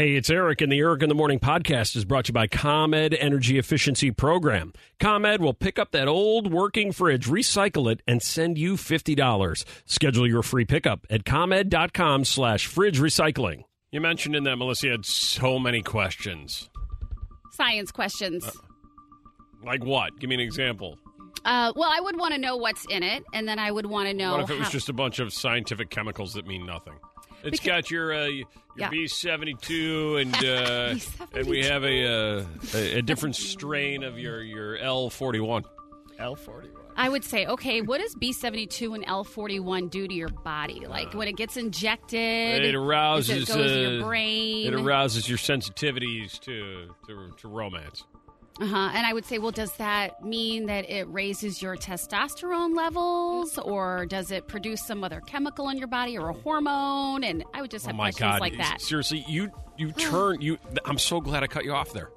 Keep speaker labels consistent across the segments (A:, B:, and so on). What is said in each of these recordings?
A: Hey, it's Eric, and the Eric in the Morning podcast is brought to you by ComEd Energy Efficiency Program. ComEd will pick up that old working fridge, recycle it, and send you $50. Schedule your free pickup at ComEd.com slash fridge recycling. You mentioned in that, Melissa, you had so many questions.
B: Science questions.
A: Uh, Like what? Give me an example.
B: Uh, well, I would want to know what's in it, and then I would want to know.
A: what if it was
B: how-
A: just a bunch of scientific chemicals that mean nothing? It's
B: Because-
A: got your uh, your
B: Yeah.
A: B seventy two and uh, and we have a, uh, a a different strain of your your L forty one.
C: L forty one.
B: I would say, okay, what does B seventy two and L forty one do to your body? Like when it gets injected,
A: It arouses
B: it goes to
A: uh,
B: your brain.
A: It arouses your sensitivities to to, to romance.
B: Uh-huh. And I would say, well, does that mean that it raises your testosterone levels, or does it produce some other chemical in your body or a hormone? And I would just
A: Oh
B: have
A: my
B: questions
A: god!
B: like that.
A: Seriously, you you turn you. I'm so glad I cut you off there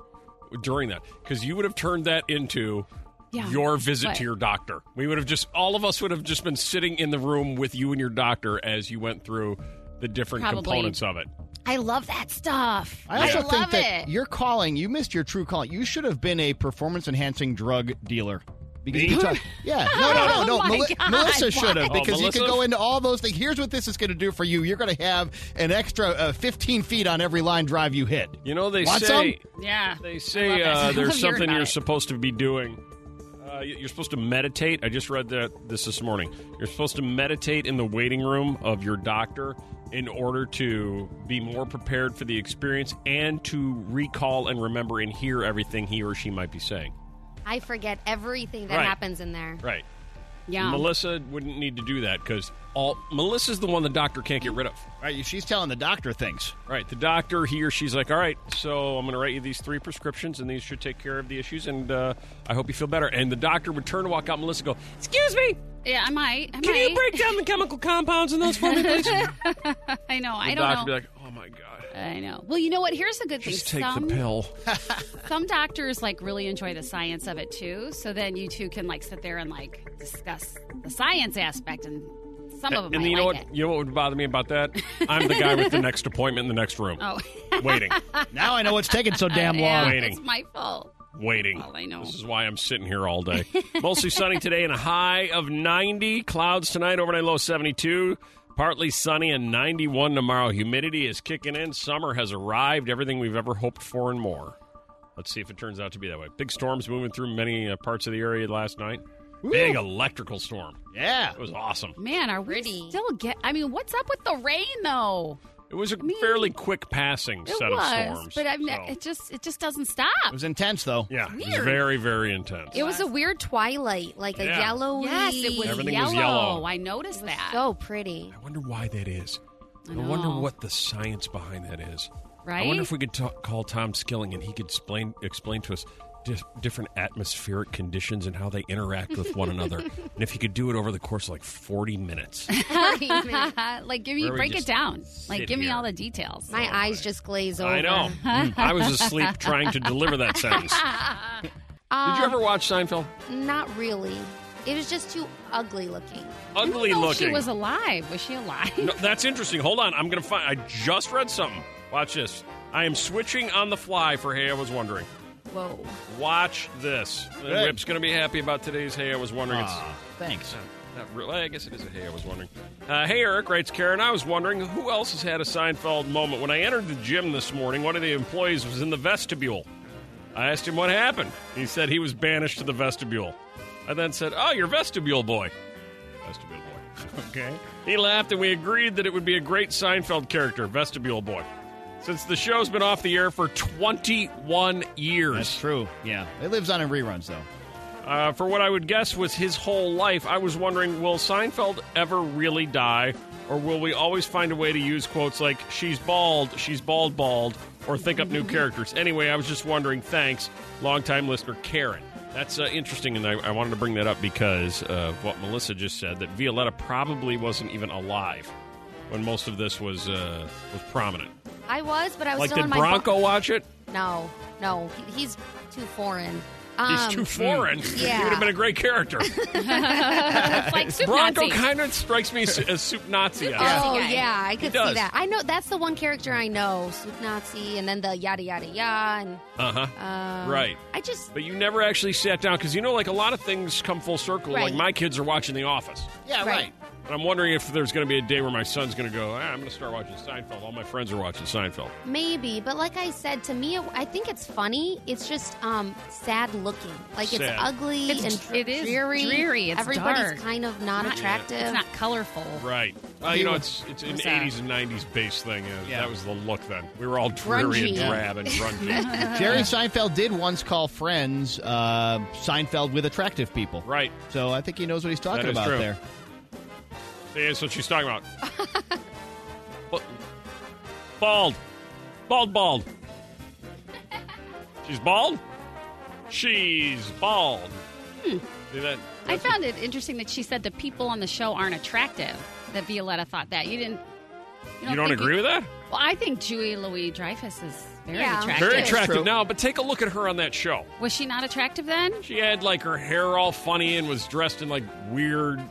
A: during that because you would have turned that into.
B: Yeah.
A: Your visit
B: What?
A: to your doctor. We would have just, all of us would have just been sitting in the room with you and your doctor as you went through the different
B: Probably.
A: components of it.
B: I love that stuff.
C: I also
B: love
C: think that
B: it.
C: your calling, you missed your true calling. You should have been a performance enhancing drug dealer. Because you talk, yeah, no, no, no, no.
B: Oh my
C: Meli-
B: God,
C: Melissa should have because
A: Oh,
C: you could go into all those things. Here's what this is going to do for you. You're going to have an extra uh, 15 feet on every line drive you hit.
A: You know, they
C: Want
A: say
B: yeah.
A: They say
B: love it. I
A: uh, there's something you're
B: it.
A: supposed to be doing. Uh, you- you're supposed to meditate. I just read that this this morning. You're supposed to meditate in the waiting room of your doctor in order to be more prepared for the experience and to recall and remember and hear everything he or she might be saying.
D: I forget everything that
A: Right.
D: happens in there.
A: Right.
B: Yeah.
A: Melissa wouldn't need to do that because all Melissa's the one the doctor can't get rid of.
C: Right? She's telling the doctor things.
A: Right. The doctor, he or she's like, all right, so I'm going to write you these three prescriptions, and these should take care of the issues, and uh, I hope you feel better. And the doctor would turn to walk out, Melissa go, excuse me,
B: Yeah, I might. I
A: can
B: might.
A: you break down the chemical compounds in those for me, please?
B: I know. I don't
A: would be like, oh my God,
B: I know. Well, you know what? Here's a good
A: just
B: thing.
A: take
B: some,
A: the pill.
B: some doctors like really enjoy the science of it too. So then you two can like sit there and like discuss the science aspect, and some of them
A: and
B: might
A: you know
B: like
A: what?
B: it.
A: You know what would bother me about that? I'm the guy with the next appointment in the next room,
B: Oh,
A: waiting,
C: Now I know what's taking so damn
B: yeah,
C: long.
A: Waiting.
B: It's my fault.
A: waiting.
B: Well, I know.
A: This is why I'm sitting here all day. Mostly sunny today and a high of 90. Clouds tonight, overnight low 72. Partly sunny and 91 tomorrow. Humidity is kicking in. Summer has arrived. Everything we've ever hoped for and more. Let's see if it turns out to be that way. Big storms moving through many uh, parts of the area last night. Big electrical storm.
C: Yeah.
A: It was awesome.
B: Man, are
D: Pretty.
B: we still get? I mean, what's up with the rain though?
A: It was a
B: mean,
A: fairly quick passing set
B: was,
A: of storms.
B: but I mean,
A: so-
B: it just it just doesn't stop.
C: It was intense, though.
A: yeah, it was
B: weird.
A: very, very intense.
D: It was a weird twilight, like a
A: Yeah.
D: yellowy.
B: yes, it was
A: Everything
B: yellow.
A: was yellow.
B: I noticed
D: It was
B: that.
D: so pretty.
A: I wonder why that is. I,
B: I
A: wonder
B: know.
A: what the science behind that is.
B: right?
A: I wonder if we could talk, call Tom Skilling and he could explain explain to us di- different atmospheric conditions and how they interact with one another. And if you could do it over the course of like 40 minutes.
B: like, give me
A: Where we
B: break it
A: just
B: down. Like,
A: sit
B: give me
A: here.
B: all the details.
D: My eyes just glaze over.
A: I know. Mm, I was asleep trying to deliver that sentence. Did
D: Um,
A: you ever watch Seinfeld?
D: Not really. It was just too ugly looking.
B: I don't
A: Ugly
B: know if
A: looking.
B: She was alive. Was she alive?
A: No, that's interesting. Hold on. I'm going to find. I just read something. Watch this. I am switching on the fly for Hey, I Was Wondering.
B: Whoa.
A: Watch this.
C: Good.
A: Whip's going to be happy about today's Hey, I Was Wondering. It's-
C: Aw, thanks.
A: Not really. I guess it is a hey. I was wondering. Uh, hey, Eric writes Karen. I was wondering who else has had a Seinfeld moment. When I entered the gym this morning, one of the employees was in the vestibule. I asked him what happened. He said he was banished to the vestibule. I then said, "Oh, you're vestibule boy." Vestibule boy. okay. He laughed, and we agreed that it would be a great Seinfeld character, vestibule boy. Since the show's been off the air for 21 years.
C: That's true. Yeah. It lives on in reruns, though.
A: Uh, for what I would guess was his whole life, I was wondering will Seinfeld ever really die? Or will we always find a way to use quotes like, she's bald, she's bald, bald, or think up new characters? Anyway, I was just wondering. Thanks, longtime listener Karen. That's uh, interesting, and I, I wanted to bring that up because of what Melissa just said that Violetta probably wasn't even alive when most of this was uh, was prominent.
D: I was, but I was
A: Like,
D: still
A: did
D: in my
A: Bronco watch it?
D: No, no, he, he's too foreign.
A: He's
D: Um,
A: too foreign. He would have been a great character.
B: Like soup
A: Bronco
B: Nazi.
A: kind of strikes me as, as soup Nazi.
B: Soup
A: I.
D: Oh yeah, I could see that. I know that's the one character I know, Soup Nazi, and then the yada yada yada, and
A: Uh-huh.
D: um,
A: Right.
D: I just
A: But you never actually sat down because you know, like a lot of things come full circle. Like my kids are watching The Office,
C: Yeah,
D: Right.
C: right.
A: And I'm wondering if there's going to be a day where my son's going to go. Ah, I'm going to start watching Seinfeld. All my friends are watching Seinfeld.
D: maybe, but like I said, to me, it, I think it's funny. It's just um, sad looking, like
A: Sad.
D: it's ugly
B: It's-
D: and dr-
B: it is
D: dreary.
B: dreary. It's
D: Everybody's
B: dark.
D: kind of not
B: Not-
D: attractive.
B: It's not colorful.
A: Right. Uh, you know, it's it's an
B: was, uh,
A: 80s and 90s based thing. Uh,
C: Yeah.
A: That was the look then. We were all dreary and drab and grungy.
C: Jerry Seinfeld did once call friends uh, Seinfeld with attractive people.
A: right.
C: So I think he knows what he's talking about
A: true.
C: there.
A: See, that's what she's talking about. Bald. Bald, bald. She's bald? She's bald. See that?
B: Hmm. I found it interesting that she said the people on the show aren't attractive. That Violetta thought that. You didn't.
A: You don't
B: think
A: agree with that?
B: Well, I think Julie Louis Dreyfus is very
D: Yeah.
B: attractive.
A: Very attractive now, but take a look at her on that show.
B: Was she not attractive then?
A: She had like her hair all funny and was dressed in like weird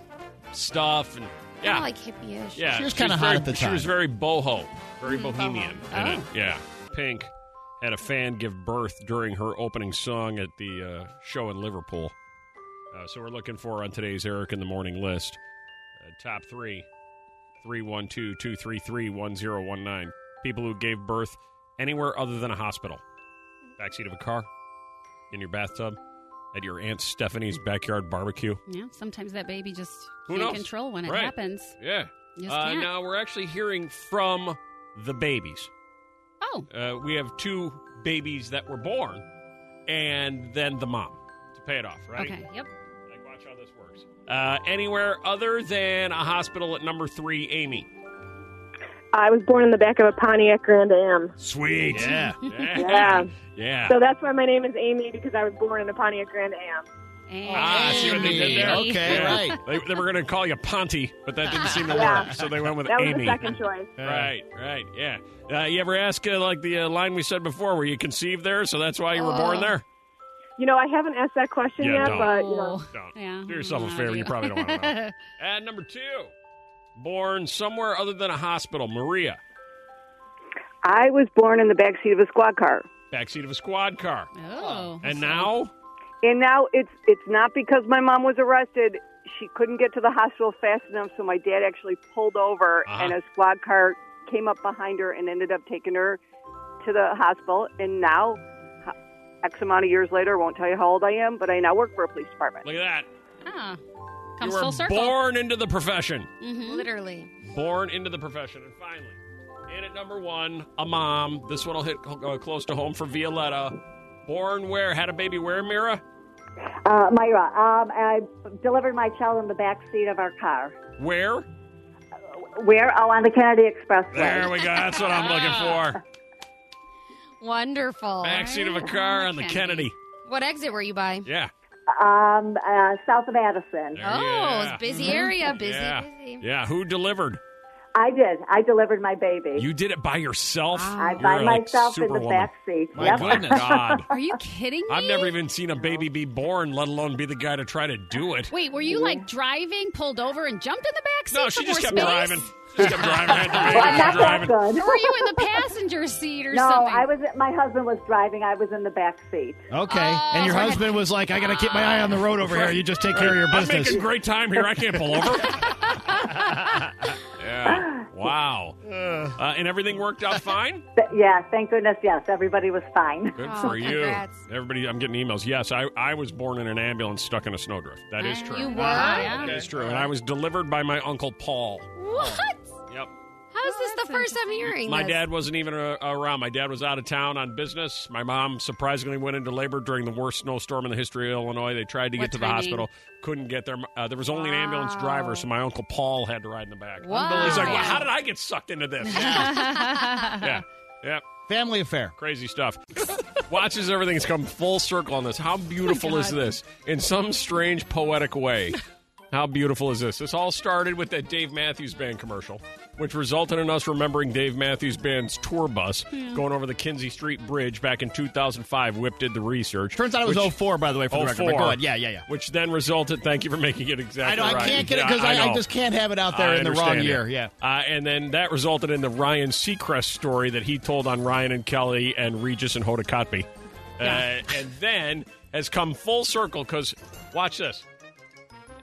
A: stuff and yeah,
D: Kinda like hippie-ish.
A: yeah.
C: She was kinda hot
A: very-
C: at the
A: She was very boho, very bohemian
B: boho.
A: in it.
B: Oh.
A: Yeah, Pink had a fan give birth during her opening song at the uh, show in Liverpool. Uh, so we're looking for on today's Eric in the Morning list. Uh, top three 312 233 1019. People who gave birth anywhere other than a hospital. Backseat of a car, in your bathtub, at your Aunt Stephanie's backyard barbecue.
B: Yeah. Sometimes that baby just
A: Who
B: can't
A: knows?
B: control when it
A: Right.
B: happens.
A: Yeah.
B: You just
A: Uh,
B: can't.
A: now we're actually hearing from the babies.
B: Oh,
A: Uh, we have two babies that were born, and then the mom to pay it off, right?
B: okay. Yep.
A: Like, watch how this works. Uh, anywhere other than a hospital at number three, Amy.
E: I was born in the back of a Pontiac Grand Am.
A: Sweet.
C: Yeah.
A: Yeah.
E: Yeah.
A: Yeah.
E: So that's why my name is Amy because I was born in a Pontiac Grand Am.
B: And
A: Ah, see what they did there?
C: Okay,
A: Yeah.
C: right.
A: They, they were going to call you Ponty, but that didn't seem to
E: Yeah.
A: work, so they went with
E: That was
A: Amy.
E: the second choice.
A: Right, right, yeah. Uh, you ever ask uh, like the uh, line we said before? Were you conceived there, so that's why you were born there?
E: You know, I haven't asked that question
A: Yeah,
E: yet,
A: don't.
E: but you know,
A: Don't
B: Yeah.
A: do yourself a favor. You probably don't want to know. and number two, born somewhere other than a hospital. Maria,
E: I was born in the back seat of a squad car.
A: backseat of a squad car,
B: Oh.
A: and now
E: And now it's it's not because my mom was arrested. She couldn't get to the hospital fast enough, so my dad actually pulled over,
A: Uh-huh.
E: and a squad car came up behind her and ended up taking her to the hospital. And now, X amount of years later, won't tell you how old I am, but I now work for a police department.
A: look at that.
B: Ah,
A: You
B: comes
A: were
B: full circle.
A: born into the profession.
B: Mhm.
D: Literally.
A: Born into the profession, and finally, in at number one, a mom. This one will hit uh, close to home for Violetta. Born where? Had a baby where? Mira.
F: Uh, Myra, um, I delivered my child in the back seat of our car.
A: Where?
F: Where? Oh, on the Kennedy Expressway.
A: There we go. That's what I'm looking for.
D: Wonderful.
A: Backseat of a car on the Kennedy.
D: What exit were you by?
A: Yeah.
F: Um, uh, south of Addison.
A: There,
D: Oh,
A: yeah.
D: it's busy area. Busy,
A: yeah.
D: busy.
A: Yeah. Who delivered?
F: I did. I delivered my baby.
A: You did it by yourself?
F: I
A: You're
F: by
A: like
F: myself in the
A: Superwoman.
F: back seat.
C: My
F: yep.
C: goodness.
A: God.
B: Are you kidding me?
A: I've never even seen a baby be born, let alone be the guy to try to do it.
B: Wait, were you like driving, pulled over, and jumped in the back seat
A: No,
B: for
A: she just
B: more
A: kept
B: space?
A: driving. Just kept driving. Had to
F: Well, I'm not
A: driving.
F: that good.
B: Were you in the passenger seat or
F: no,
B: something?
F: I was. My husband was driving. I was in the back seat.
C: Okay.
B: Oh,
C: and your
B: so I
C: husband was like, I got to keep my eye on the road over here. You just take care of your business."
A: I'm
C: business.
A: making great time here. I can't pull over. yeah. Wow. Uh, and everything worked out fine.
F: Yeah, thank goodness. Yes, everybody was fine.
A: Good
B: Oh,
A: for you.
B: congrats.
A: Everybody, I'm getting emails. Yes, I, I was born in an ambulance stuck in a snowdrift. That is true.
B: You were?
A: That is true. And I was delivered by my uncle Paul.
D: What?
A: Yep.
D: How is this the first time hearing
A: My
D: this?
A: dad wasn't even uh, around. My dad was out of town on business. My mom surprisingly went into labor during the worst snowstorm in the history of Illinois. They tried to
B: What
A: get to the hospital, couldn't get there. Uh, there was only an ambulance driver, so my uncle Paul had to ride in the back.
B: Wow.
A: He's like, well, "How did I get sucked into this?" yeah, yeah,
C: Family affair.
A: crazy stuff. Watches everything's come full circle on this. How beautiful is this? In some strange poetic way. How beautiful is this? This all started with that Dave Matthews Band commercial, which resulted in us remembering Dave Matthews Band's tour bus going over the Kinzie Street Bridge back in 2005. Whip did the research.
C: Turns out it was
A: which-
C: 04, by the way, for the record. But
A: 04,
C: go ahead. Yeah, yeah, yeah.
A: Which then resulted, thank you for making it
C: I
A: exactly
C: know. I can't get it
A: Yeah,
C: because I, I
A: know.
C: just can't have it out there
A: I
C: in the wrong
A: understand
C: year. Yeah.
A: Uh, and then that resulted in the Ryan Seacrest story that he told on Ryan and Kelly and Regis and Hoda Kotb. Uh, and then has come full circle because, watch this.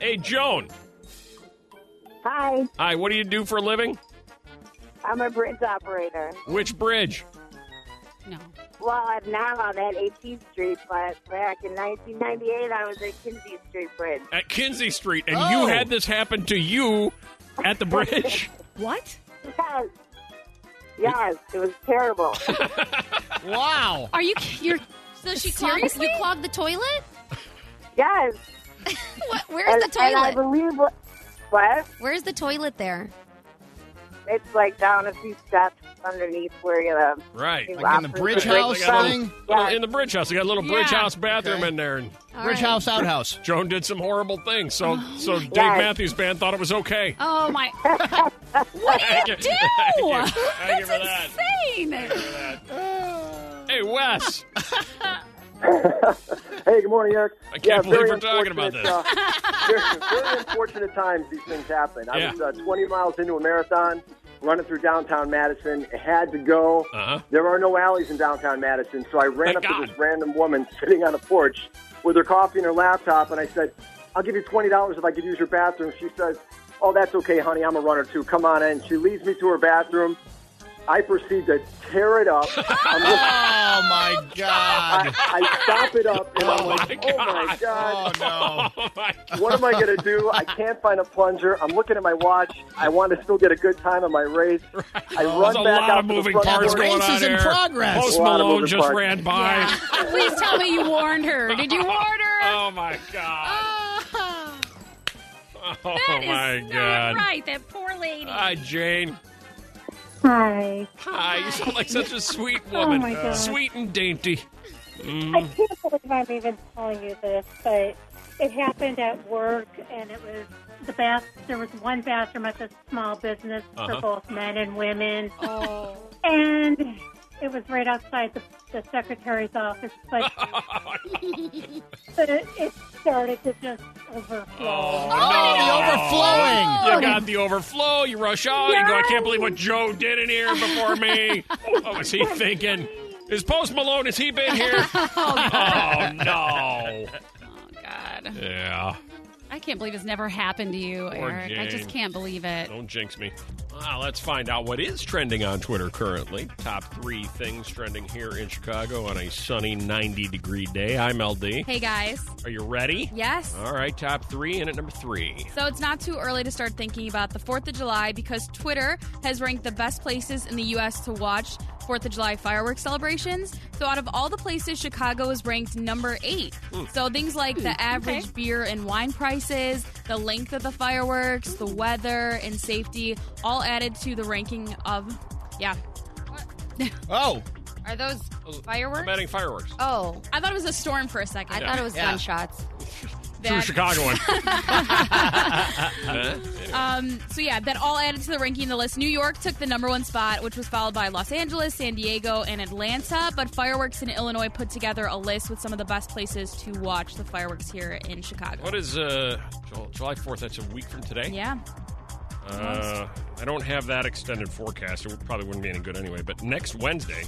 A: Hey, Joan.
G: Hi,
A: Hi, what do you do for a living?
G: I'm a bridge operator.
A: Which bridge?
B: No.
G: Well, I'm now on that 18th Street, but back in 1998, I was at Kinzie Street Bridge.
A: At Kinzie Street. And
C: Oh.
A: you had this happen to you at the bridge?
B: What?
G: Yes, yes, it was terrible.
C: Wow.
B: Are you? You're
D: So she clogged, you clogged the toilet?
G: yes,
D: What, where's
G: and,
D: the
G: and I believe what, what?
D: Where's the toilet there?
G: It's like down a few steps underneath where you. live.
A: right.
G: you
C: Like in the bridge
G: bridge.
C: house
A: They
C: thing?
A: little- little- in the bridge house. They got a little bridge
B: Yeah.
A: house bathroom
C: Okay.
A: in there. And
D: All
C: Bridge
D: right.
C: house, outhouse.
A: Joan did some horrible things. So, so Dave
G: Yes.
A: Matthews Band thought it was okay.
B: Oh my! what
A: Thank
B: do
A: you.
B: you do?
A: Thank you. Thank you for that.
B: Insane.
A: Hey, Wes.
H: Hey, good morning, Eric.
A: I can't
H: yeah,
A: believe
H: very
A: we're talking about
H: unfortunate, Uh, very, very unfortunate times these things happen. I
A: Yeah.
H: was uh, 20 miles into a marathon, running through downtown Madison. Had to go.
A: Uh-huh.
H: There are no alleys in downtown Madison, so I ran
A: Thank
H: up
A: God.
H: to this random woman sitting on a porch with her coffee and her laptop, and I said, "I'll give you twenty dollars if I could use your bathroom." She says, "Oh, that's okay, honey. I'm a runner too. Come on in." She leads me to her bathroom. I proceed to tear it up. I'm looking-
C: Oh, my God.
H: I stop it up, and oh, I'm
A: Oh,
H: like,
A: my
H: "Oh my
A: God.
H: god!"
C: Oh, no.
A: Oh, my God.
H: what am I going to do? I can't find a plunger. I'm looking at my watch. I want to still get a good time on my race. I
A: There's
H: run
A: a
H: back out to the front
A: parts
H: door.
C: The
A: going
C: race
A: on
C: is in
A: here.
C: progress.
A: Post
H: A lot of
A: Malone just
H: parts.
A: ran by.
B: Yeah. Please tell me you warned her. Did you warn her?
A: Oh my god!
B: Oh,
A: Oh
B: that is
A: my
B: not
A: god!
B: right. That poor lady.
A: Hi, Jane.
G: Hi.
A: Hi. You sound like such a sweet woman.
G: my God.
A: Sweet and dainty.
G: I
A: Mm.
G: can't believe I'm even telling you this, but it happened at work, and it was the bath. There was one bathroom at the small business
A: Uh-huh.
G: for both men and women. Oh. And it was right outside the, the secretary's office, but, but it, it started to just overflow.
A: Oh,
C: Oh, the
A: no.
C: overflowing.
A: You got the overflow. You rush out. You go, I can't believe what Joe did in here before me. Oh, what was he thinking? Is Post Malone, has he been here? Oh, oh, no.
B: Oh God.
A: Yeah.
B: I can't believe it's never happened to you,
A: Poor
B: Eric. I just can't believe it.
A: Don't jinx me. Wow, let's find out what is trending on Twitter currently. Top three things trending here in Chicago on a sunny 90 degree day. I'm LD.
I: Hey guys.
A: Are you ready?
I: Yes.
A: All right, top three, and at number three.
I: So it's not too early to start thinking about the 4th of July because Twitter has ranked the best places in the U.S. to watch 4th of July fireworks celebrations. So out of all the places, Chicago is ranked number eight. So things like the average beer and wine prices, the length of the fireworks, the weather, and safety all added to the ranking of, yeah.
C: Oh.
D: Are those oh, fireworks?
A: I'm adding fireworks.
D: Oh,
I: I thought it was a storm for a second.
D: I thought it was
A: Yeah.
D: gunshots.
A: True
I: That-
A: Chicagoan.
I: Um, so yeah, that all added to the ranking of the list. New York took the number one spot, which was followed by Los Angeles, San Diego, and Atlanta. But Fireworks in Illinois put together a list with some of the best places to watch the fireworks here in Chicago.
A: what is uh, July 4th? That's a week from today?
I: Yeah.
A: Uh, I don't have that extended forecast. It probably wouldn't be any good anyway. But next Wednesday,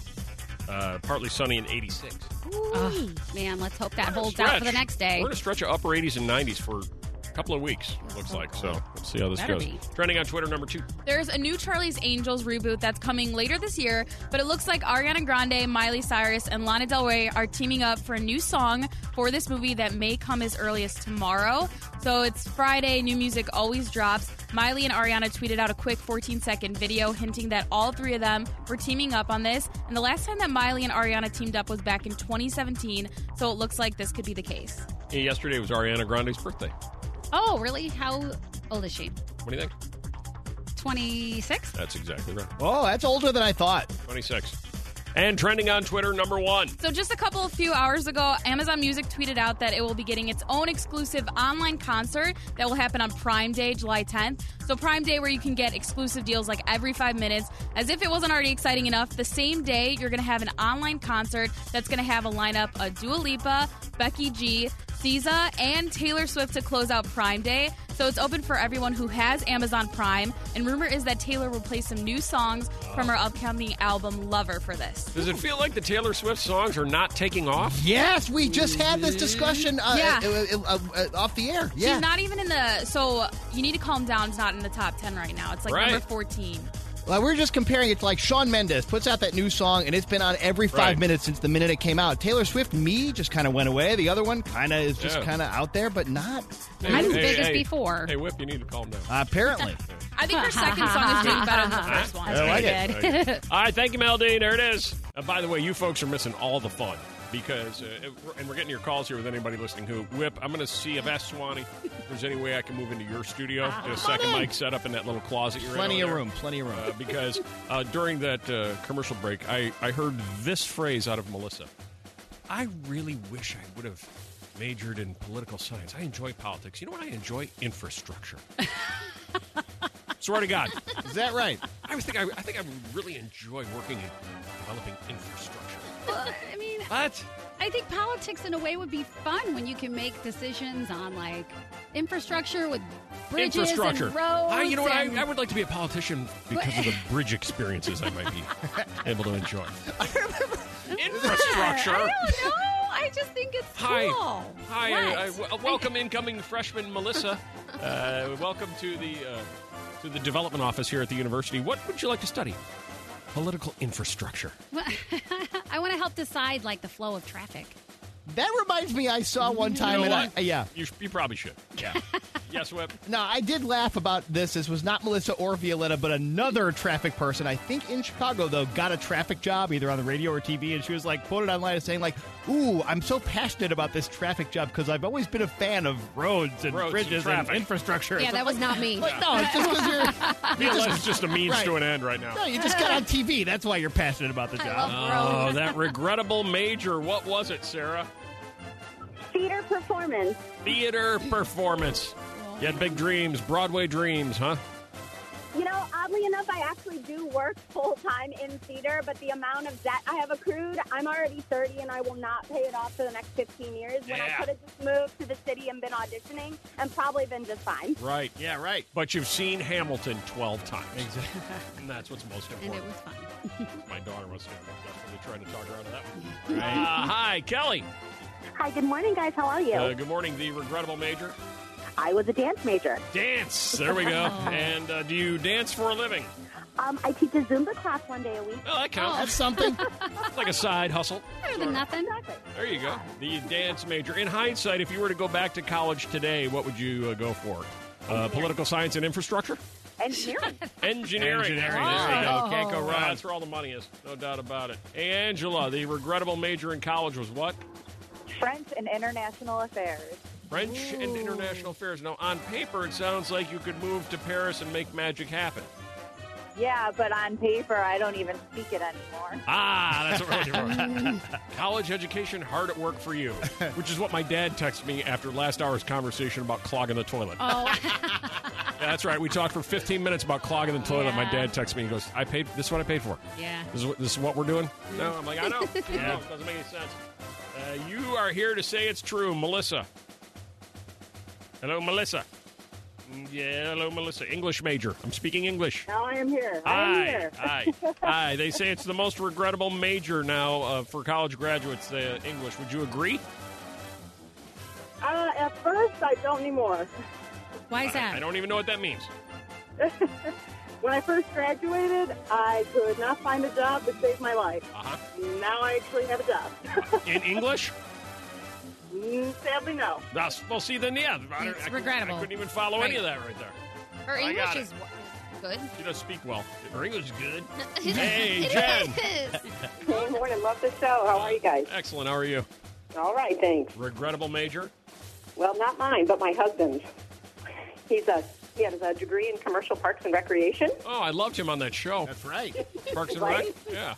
A: uh, partly sunny and 86.
B: Oh, man, let's hope that holds out for the next day.
A: We're in a stretch of upper 80s and 90s for couple of weeks, it looks like. So let's see how this
I: Better
A: goes.
I: be.
A: Trending on Twitter, number two.
I: There's a new Charlie's Angels reboot that's coming later this year, but it looks like Ariana Grande, Miley Cyrus, and Lana Del Rey are teaming up for a new song for this movie that may come as early as tomorrow. So it's Friday, new music always drops. Miley and Ariana tweeted out a quick 14 second video hinting that all three of them were teaming up on this. And the last time that Miley and Ariana teamed up was back in 2017, so it looks like this could be the case.
A: Yesterday was Ariana Grande's birthday.
B: Oh, really? How old is she?
A: What do you think?
B: 26?
A: That's exactly right.
C: Oh, that's older than I thought.
A: 26. And trending on Twitter, number one.
I: So just a couple of few hours ago, Amazon Music tweeted out that it will be getting its own exclusive online concert that will happen on Prime Day, July 10th. So Prime Day where you can get exclusive deals like every 5 minutes. As if it wasn't already exciting enough, the same day you're going to have an online concert that's going to have a lineup of Dua Lipa, Becky G, SZA, and Taylor Swift to close out Prime Day. So it's open for everyone who has Amazon Prime. And rumor is that Taylor will play some new songs from her upcoming album Lover for this.
A: Does it feel like the Taylor Swift songs are not taking off?
C: Yes, we just had this discussion uh,
I: Yeah.
C: uh, uh, uh, uh, off the air. Yeah.
I: She's not even in the. So you need to calm down. It's not in the top ten right now. It's like
C: Right.
I: number fourteen.
C: Well, we're just comparing it to like Shawn Mendes puts out that new song, and it's been on every five
A: Right.
C: minutes since the minute it came out. Taylor Swift, Me, just kind of went away. The other one kind of is just
A: Yeah.
C: kind of out there, but not.
B: Not as
A: Hey,
B: big as
A: hey,
B: before.
A: Hey, Whip, you need to calm down.
C: apparently.
I: I think her second song is doing better than the first one.
A: I like it. All right, thank you, Melody. There it is. Uh, by the way, you folks are missing all the fun because, uh, and we're getting your calls here with anybody listening who, Whip, I'm going to see if asked Swanee if there's any way I can move into your studio. Get a second mic set up in that little closet you're
C: Plenty
A: in.
C: of
A: over
C: room, plenty of room.
A: Uh, because uh, during that uh, commercial break, I, I heard this phrase out of Melissa. I really wish I would have majored in political science. I enjoy politics. You know what I enjoy? Infrastructure. Swear to God.
C: Is that right?
A: I would think I, I think I would really enjoy working in developing infrastructure. What?
B: I think politics in a way would be fun when you can make decisions on like infrastructure with bridges
A: infrastructure.
B: and roads.
A: I, you know what? I, I would like to be a politician because of the bridge experiences I might be able to enjoy. Infrastructure.
B: I don't know. I just think it's
A: Hi.
B: cool.
A: Hi.
B: What?
A: I, I- w- welcome, incoming freshman Melissa. Uh, welcome to the uh, to the development office here at the university. What would you like to study? Political infrastructure.
B: I want to help decide like the flow of traffic.
C: That reminds me, I saw one time.
A: You know
C: and I, yeah.
A: You, you probably should.
C: Yeah.
A: yes, Whip.
C: No, I did laugh about this. This was not Melissa or Violetta, but another traffic person. I think in Chicago, though, got a traffic job either on the radio or TV, and she was like quoted online as saying, "Like, ooh, I'm so passionate about this traffic job because I've always been a fan of roads and
A: Roads
C: bridges and,
A: traffic.
C: infrastructure."
D: Yeah,
C: It's
D: that
C: like,
D: was not me.
C: Like, no, it's just because you're.
A: Realize it's just a means
C: Right.
A: to an end right now.
C: No, you just got on TV. That's why you're passionate about the job.
A: Oh, that regrettable major. What was it, Sarah?
J: Theater performance.
A: Theater performance. You had big dreams, Broadway dreams, huh?
J: You know, oddly enough, I actually do work full time in theater, but the amount of debt I have accrued, I'm already 30 and I will not pay it off for the next 15 years when I could have just moved to the city and been auditioning and probably been just fine.
A: Right.
C: Yeah, right.
A: But you've seen Hamilton 12 times. Exactly. and that's what's most important.
B: And
A: important.
B: it was fun.
A: My daughter was definitely trying to talk her out of that one. Uh, hi, Kelly.
J: Hi, good morning, guys. How are you?
A: Uh, good morning, the regrettable major.
J: I was a dance major.
A: Dance. There we go. and uh, do you dance for a living?
J: Um, I teach a Zumba class one day a week.
A: Oh, that counts.
C: That's something.
A: It's like a side hustle.
B: Better than nothing.
A: There you go. The dance major. In hindsight, if you were to go back to college today, what would you uh, go for? Uh, political science and infrastructure?
J: Engineering.
A: Engineering.
C: Engineering.
A: There you go.
B: Oh.
A: Can't go wrong. That's where all the money is. No doubt about it. Angela, the regrettable major in college was what?
J: French and international affairs.
A: French and international affairs. Now, on paper, it sounds like you could move to Paris and make magic happen.
J: Yeah, but on paper, I don't even speak it anymore.
A: Ah, that's what we're looking for. College education hard at work for you, which is what my dad texted me after last hour's conversation about clogging the toilet.
B: Oh,
A: that's right. We talked for 15 minutes about clogging the toilet. My dad texted me. He goes, "I paid. This is what I paid for.
B: yeah.
A: This is what, this is what we're doing." No, I'm like, I know. yeah, doesn't make any sense. Uh, you are here to say it's true, Melissa. Hello, Melissa. Yeah, hello, Melissa. English major. I'm speaking English.
K: Now I am here. I
A: Hi.
K: am here.
A: Hi. Hi. They say it's the most regrettable major now uh, for college graduates, uh, English. Would you agree?
K: Uh, at first, I don't anymore.
B: Why is that?
A: I don't even know what that means.
K: When I first graduated, I could not find a job to save my life.
A: Uh-huh.
K: Now I actually have a job.
A: In English?
K: Mm, Sadly, no.
A: That's, well, see, then, yeah. I,
B: It's
A: I couldn't-
B: regrettable.
A: I couldn't even follow any of that right there.
D: Her
A: I
D: English
A: got it.
D: is good.
A: She does speak well. Her English is good. Hey, Jen.
K: Hey, morning. Love the show. How are you guys?
A: Excellent. How are you?
K: All right, thanks.
A: Regrettable major?
K: Well, not mine, but my husband's. He's a he has a degree in commercial parks and recreation.
A: Oh, I loved him on that show.
C: That's right.
A: Parks and
K: Right?
A: Rec? Yeah.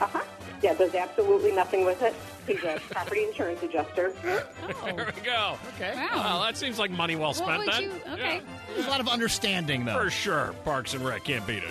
K: Uh huh. Yeah, does absolutely nothing with it. He's a property insurance adjuster.
A: There we go.
C: Okay.
A: Well, that seems like money well spent
B: would
A: then.
B: you- okay.
C: There's a lot of understanding,
A: Yeah,
C: though.
A: for sure. Parks and Rec can't beat it.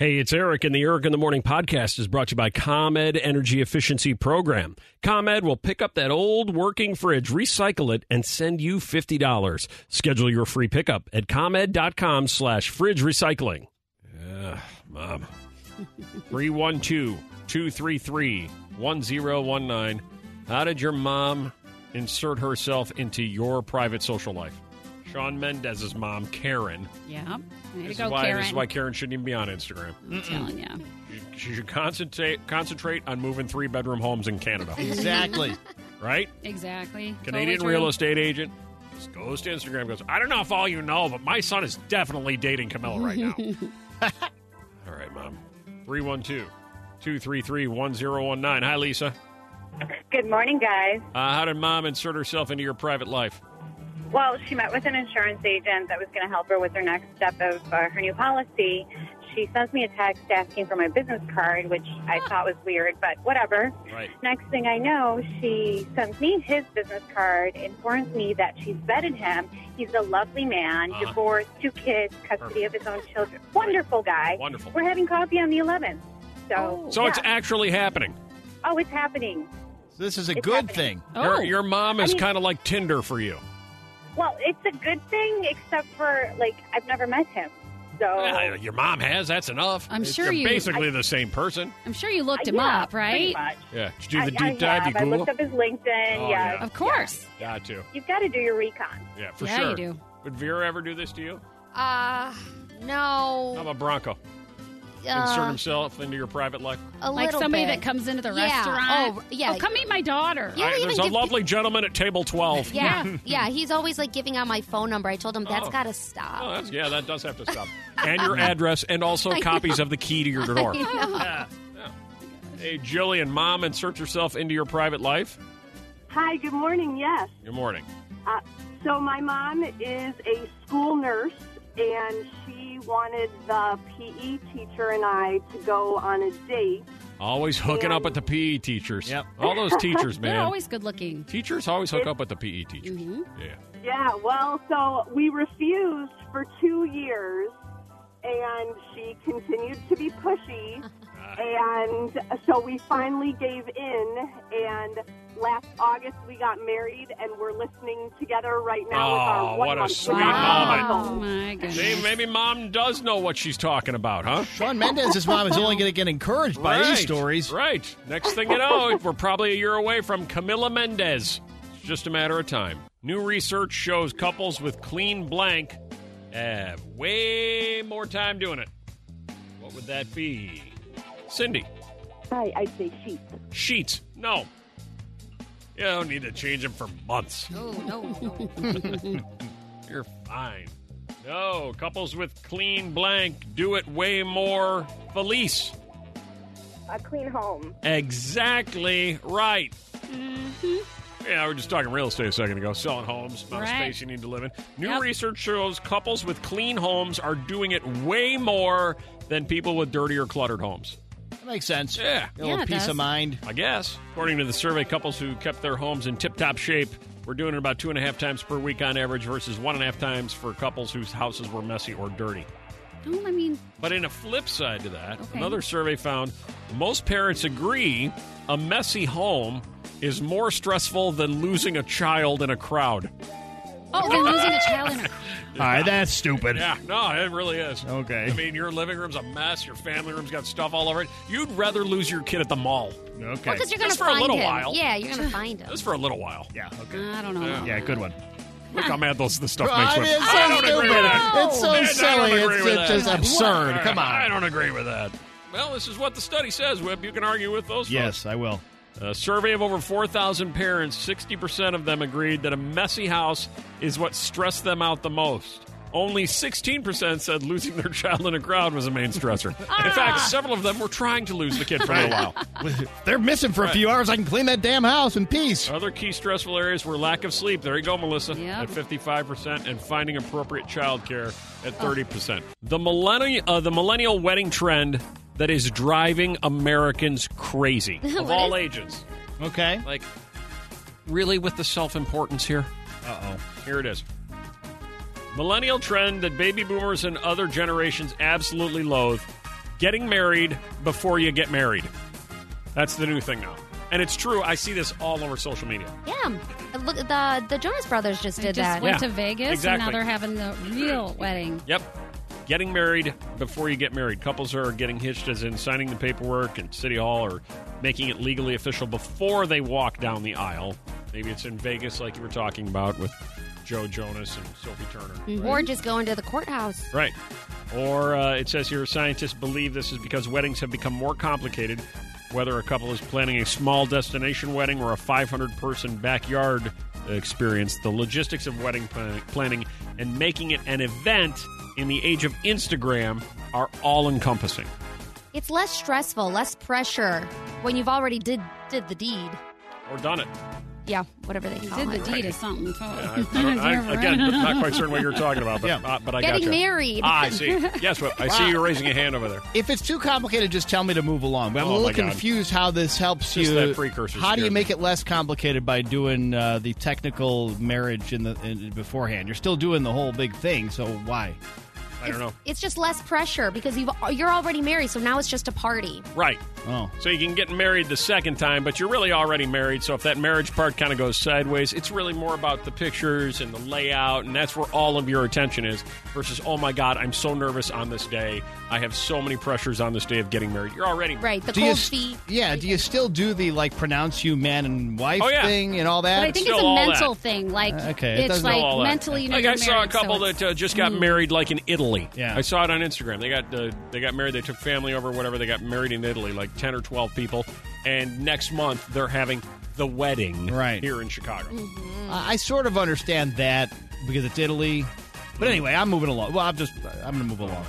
A: Hey, it's Eric, and the Eric in the Morning podcast is brought to you by ComEd Energy Efficiency Program. ComEd will pick up that old working fridge, recycle it, and send you $50. Schedule your free pickup at ComEd.com slash fridge recycling. Yeah, Mom. 312 233 1019. How did your mom insert herself into your private social life? Shawn Mendes's mom, Karen.
B: Yeah. Way to
A: This,
B: go,
A: is why,
B: Karen.
A: this is why Karen shouldn't even be on Instagram.
B: I'm telling you.
A: She, she should concentrate concentrate on moving three bedroom homes in Canada.
C: Exactly.
A: right?
B: Exactly.
A: Canadian
B: Totally
A: real estate agent just goes to Instagram goes, I don't know if all you know, but my son is definitely dating Camila right now. all right, Mom. 312 233 1019. Hi, Lisa.
L: Good morning, guys.
A: Uh, how did Mom insert herself into your private life?
L: Well, she met with an insurance agent that was going to help her with her next step of uh, her new policy. She sends me a text asking for my business card, which I thought was weird, but whatever.
A: Right.
L: Next thing I know, she sends me his business card, informs me that she's vetted him. He's a lovely man,
A: Uh-huh.
L: divorced, two kids, custody of his own children. Wonderful guy.
A: Wonderful.
L: We're having coffee on the 11th. So,
A: So it's actually happening.
L: oh, it's happening.
C: So this is a
L: It's
C: good
L: happening.
C: thing.
A: Your, your mom is
L: I mean-
A: kind of like Tinder for you.
L: Well, it's a good thing, except for like I've never met him. So
A: Yeah, your mom has. That's enough.
B: I'm
A: It's-
B: sure
A: You're
B: you-
A: basically
B: I-
A: the same person.
B: I'm sure you looked him
L: Yeah,
B: up,
L: pretty
B: right?
L: much.
A: Yeah. Did you do the
L: I,
A: deep
L: I
A: dive?
L: have.
A: You
L: I
A: Google?
L: looked up his LinkedIn.
A: Oh,
L: yeah.
A: yeah.
B: Of course.
A: Got to.
L: You've got to do your recon.
A: Yeah, for
B: Yeah,
A: sure.
B: you do.
A: Would Vera ever do this to you?
D: Uh, no.
A: I'm a Bronco. Insert
D: Uh,
A: himself into your private life.
D: a
B: Like
D: little
B: somebody
D: bit.
B: that comes into the
D: Yeah.
B: restaurant.
D: Oh, yeah.
B: Oh, come meet my daughter.
D: You don't
A: All right,
D: even
A: there's a
D: give-
A: lovely gentleman at table 12.
D: Yeah, yeah. He's always like giving out my phone number. I told him that's
A: Oh.
D: got to stop.
A: Oh, that's, yeah, that does have to stop. and your address, and also
D: I
A: copies
D: know.
A: of the key to your door. Yeah, yeah. Hey, Jillian, mom, insert yourself into your private life.
K: Hi, good morning. Yes.
A: Good morning.
K: Uh, so my mom is a school nurse, and she wanted the PE teacher and I to go on a date.
A: Always hooking up with the PE teachers. Yep. All those teachers, man.
B: They're always good looking.
A: Teachers always hook up with the PE teachers.
B: Mm-hmm.
A: Yeah.
K: Yeah, well, so we refused for two years, and she continued to be pushy, and so we finally gave in. And last August we got married, and we're listening together right now with
A: Oh,
K: our
A: what a
K: month
A: sweet
K: relationship.
A: moment.
B: Oh my goodness.
A: See, maybe mom does know what she's talking about, huh?
C: Shawn Mendes's mom is only going to get encouraged by
A: right.
C: these stories.
A: Right. Next thing you know, we're probably a year away from Camila Mendes. It's just a matter of time. New research shows couples with clean blank have way more time doing it. What would that be? Cindy.
M: Hi, I'd say sheets.
A: Sheets. No. You don't need to change them for months.
B: Oh, no, no.
A: You're fine. No, couples with clean blank do it way more felice.
J: A clean home.
A: Exactly right.
B: Mm-hmm.
A: Yeah, we were just talking real estate a second ago, selling homes, amount of space you need to live in. New
B: Yep.
A: research shows couples with clean homes are doing it way more than people with dirty or cluttered homes.
C: That makes sense.
A: Yeah.
C: A little
B: Yeah, it
C: peace
B: does.
C: of mind.
A: I guess. According to the survey, couples who kept their homes in tip top shape were doing it about two and a half times per week on average versus one and a half times for couples whose houses were messy or dirty.
B: No, I mean,
A: But in a flip side to that,
B: Okay.
A: another survey found most parents agree a messy home is more stressful than losing a child in a crowd.
B: Oh, they're losing a child in a
C: All right, that's stupid.
A: Yeah, no, it really is.
C: Okay.
A: I mean, your living room's a mess. Your family room's got stuff all over it. You'd rather lose your kid at the mall.
C: Okay.
D: Because you're going to
A: Just for a
D: find
A: little
D: him.
A: while.
D: Yeah, you're going to find him.
A: Just for a little while.
C: Yeah, okay.
B: Uh, I don't know.
A: Yeah.
C: Yeah, good one.
A: Look how mad those the stuff
C: I
A: makes
C: mean,
A: me.
C: it's
A: I
C: so
A: don't agree
C: stupid.
A: that.
C: It's so
A: I don't
C: silly.
A: agree
C: It's,
A: with
C: it's
A: that.
C: just absurd. Come on.
A: I don't agree with that. Well, this is what the study says, Webb. You can argue with those folks.
C: Yes, I will.
A: A survey of over 4,000 parents, 60% of them agreed that a messy house is what stressed them out the most. Only 16% said losing their child in a crowd was a main stressor. In fact, several of them were trying to lose the kid for a little while.
C: They're missing for a few hours. I can clean that damn house in peace.
A: Other key stressful areas were lack of sleep. There you go, Melissa,
B: Yep.
A: at 55%, and finding appropriate child care at 30%. The, millennial, uh, the millennial wedding trend that is driving Americans crazy of all ages.
C: Okay.
A: Like, really with the self importance here?
C: Uh oh.
A: Here it is. Millennial trend that baby boomers and other generations absolutely loathe getting married before you get married. That's the new thing now. And it's true. I see this all over social media.
D: Yeah. Look, the the Jonas Brothers just
B: They
D: did
B: just
D: that.
B: went
A: Yeah,
B: to Vegas, and
A: exactly.
B: now they're having the real wedding.
A: Yep. Getting married before you get married. Couples are getting hitched, as in signing the paperwork in City Hall or making it legally official before they walk down the aisle. Maybe it's in Vegas, like you were talking about with Joe Jonas and Sophie Turner.
D: Or just going to the courthouse.
A: Right. Or uh, it says here scientists believe this is because weddings have become more complicated. Whether a couple is planning a small destination wedding or a 500 person backyard experience, the logistics of wedding planning and making it an event in the age of Instagram are all encompassing.
D: It's less stressful, less pressure when you've already did did the deed.
A: Or done it.
D: Yeah, whatever they call
B: Did
D: it.
B: the deed of something. too.
A: I, I don't, I, again, not quite certain what you're talking about, but,
C: Yeah.
A: uh, but I
D: Getting
A: got
D: married.
A: Ah, I see. Yes, well, I see
C: Wow.
A: you raising a hand over there.
C: If it's too complicated, just tell me to move along. But I'm
A: Oh,
C: a little confused how this helps
A: Just
C: you.
A: that precursor
C: how do you make
A: me.
C: it less complicated by doing uh, the technical marriage in the in, beforehand? You're still doing the whole big thing, so why?
A: I don't know.
D: It's just less pressure because you've you're already married, so now it's just a party.
A: Right.
C: Oh,
A: So you can get married the second time, but you're really already married. So if that marriage part kind of goes sideways, it's really more about the pictures and the layout, and that's where all of your attention is. Versus, oh my God, I'm so nervous on this day. I have so many pressures on this day of getting married. You're already
D: Right, the
C: Do
D: cold
C: s-
D: feet.
C: yeah. Do you still do the like pronounce you man and wife
A: Oh, yeah.
C: thing and all that?
B: But I think
A: Still
B: it's a
A: all that.
B: mental thing. Like
C: Uh, okay, it
B: it's
C: doesn't-
B: like
A: all that.
B: mentally. You know,
A: like
B: you're
A: I saw a
B: married, so
A: couple
B: it's-
A: that uh, just got
B: Mm.
A: married, like in Italy.
C: Yeah.
A: I saw it on Instagram. They got uh, they got married. They took family over, whatever. They got married in Italy, like ten or twelve people. And next month they're having the wedding
C: Right.
A: here in Chicago.
B: Mm-hmm.
C: I I sort of understand that because it's Italy. But anyway, I'm moving along. Well, I'm just I'm going to move along.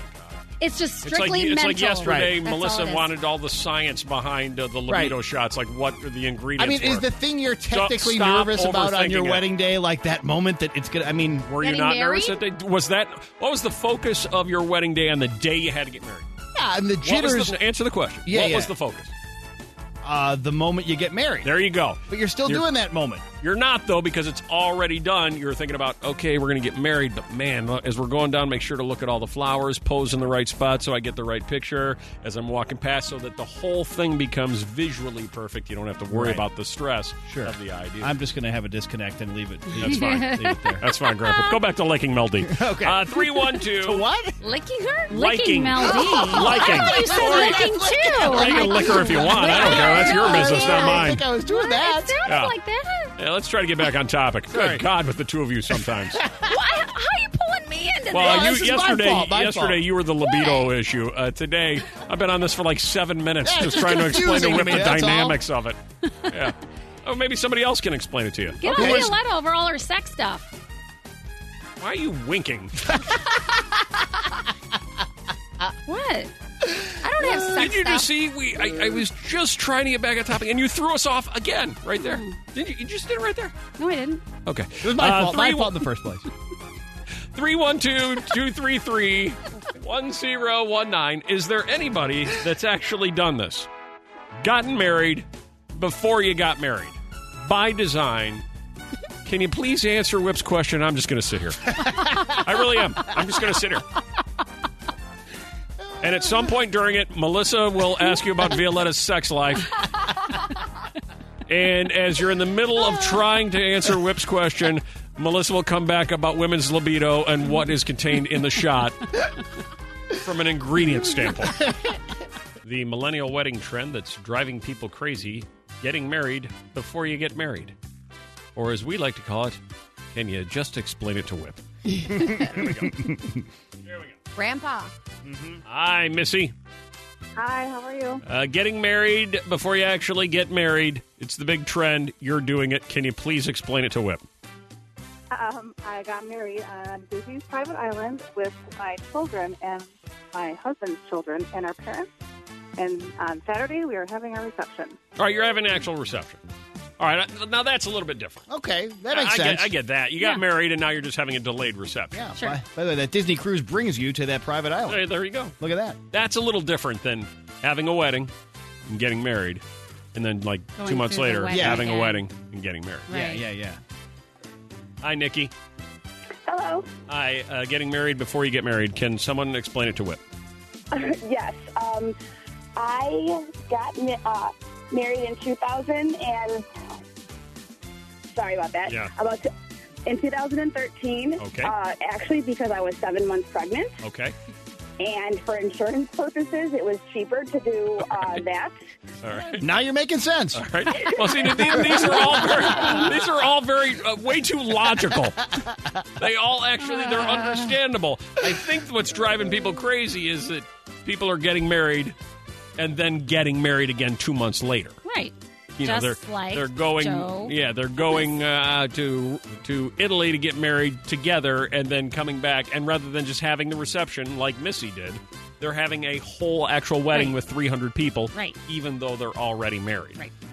B: It's just strictly
A: It's like,
B: strictly
A: it's like yesterday,
B: That's all
A: Melissa
B: it is.
A: wanted all the science behind uh, the libido
C: Right.
A: shots, like what are the ingredients
C: I mean, is the thing you're
A: Stop-
C: technically
A: stop
C: nervous about on your
A: overthinking it.
C: wedding day, like that moment that it's gonna? I mean,
A: Were you
B: Getting
A: not nervous that
B: married?
A: they was that? What was the focus of your wedding day on the day you had to get married?
C: Yeah, and the
A: What
C: jitters.
A: was the, answer the question.
C: Yeah,
A: what was the focus?
C: Uh, the moment you get married.
A: There you go.
C: But you're still
A: You're-
C: doing that moment.
A: You're not though because it's already done. You're thinking about okay, we're going to get married, but man, as we're going down, make sure to look at all the flowers, pose in the right spot so I get the right picture as I'm walking past, so that the whole thing becomes visually perfect. You don't have to worry
C: Right.
A: about the stress
C: Sure.
A: of the idea.
C: I'm just going to have a disconnect and leave it.
A: That's fine.
C: Leave it there.
A: That's fine, Grandpa. Go back to liking Mel D.
C: Okay.
A: Uh, 312.
C: what?
B: Licking her?
A: Liking.
B: Licking Mel D.
A: Liking.
B: I thought you said
A: Sorry.
B: licking too.
A: You can lick her if you want. I don't care. That's your business, not
C: I
A: mine.
C: think I was doing that.
B: It sounded
A: Yeah.
B: like that.
A: Yeah, let's try to get back on topic. Good God, with the two of you sometimes.
B: Why, how are you pulling me into
A: Well,
B: this?
A: you,
C: this is my
A: yesterday,
C: fault, my
A: yesterday
C: fault.
A: you were the libido issue. Uh, today, I've been on this for like seven minutes,
C: Yeah,
A: just
C: it's
A: trying to explain to
C: confusing
A: Whip
C: to
A: the
C: me, that's all.
A: dynamics of it. Yeah. Oh, maybe somebody else can explain it to you.
B: Get
A: Who
B: on
A: was-
B: Violetta over all her sex stuff.
A: Why are you winking?
B: What? I don't have sex
A: Did you just see? We I, I was just trying to get back on topic, and you threw us off again right there. Did you? You just did it right there.
B: No, I didn't.
A: Okay.
C: It was my
A: Uh,
C: fault. My
A: three-
C: fault in the first place.
A: 312-233-1019. Is there anybody that's actually done this? Gotten married before you got married. By design. Can you please answer Whip's question? I'm just going to sit here. I really am. I'm just going to sit here. And at some point during it, Melissa will ask you about Violetta's sex life. And as you're in the middle of trying to answer Whip's question, Melissa will come back about women's libido and what is contained in the shot from an ingredient standpoint. The millennial wedding trend that's driving people crazy, getting married before you get married. Or as we like to call it, can you just explain it to Whip? There we go.
D: Grandpa.
A: Hi, Missy.
J: Hi, how are you?
A: Uh, getting married before you actually get married. It's the big trend. You're doing it. Can you please explain it to Whip?
J: Um, I got married on Disney's private island with my children and my husband's children and our parents. And on Saturday, we are having our reception.
A: All right, you're having an actual reception. All right, now that's a little bit different.
C: Okay, that makes
A: I
C: sense.
A: Get, I get that. You got
C: Yeah.
A: married, and now you're just having a delayed reception.
C: Yeah, by, by the way, that Disney cruise brings you to that private island.
A: Hey, there you go.
C: Look at that.
A: That's a little different than having a wedding and getting married, and then like
C: Going
A: two months later
C: wedding
A: having a wedding and getting married.
C: Yeah, yeah, yeah.
A: Hi, Nikki.
J: Hello.
A: Hi, uh, getting married before you get married. Can someone explain it to Whip?
J: yes. Um, I got uh, married in 2000 and sorry about that.
A: Yeah.
J: About to, in 2013.
A: Okay.
J: Uh, actually, because I was seven months pregnant,
A: Okay.
J: and for insurance purposes, it was cheaper to do uh, that.
A: All right.
C: Now you're making sense.
A: All right. Well, see, these, these are all very, these are all very, uh, way too logical. They all actually, they're understandable. I think what's driving people crazy is that people are getting married and then getting married again two months later.
B: Right.
A: You know,
B: Just
A: they're
B: like
A: they're going,
B: Joe.
A: yeah, they're going uh, to to Italy to get married together, and then coming back, and rather than just having the reception like Missy did, they're having a whole actual wedding
N: Right.
A: with 300 people,
N: Right.
A: even though they're already married. Right.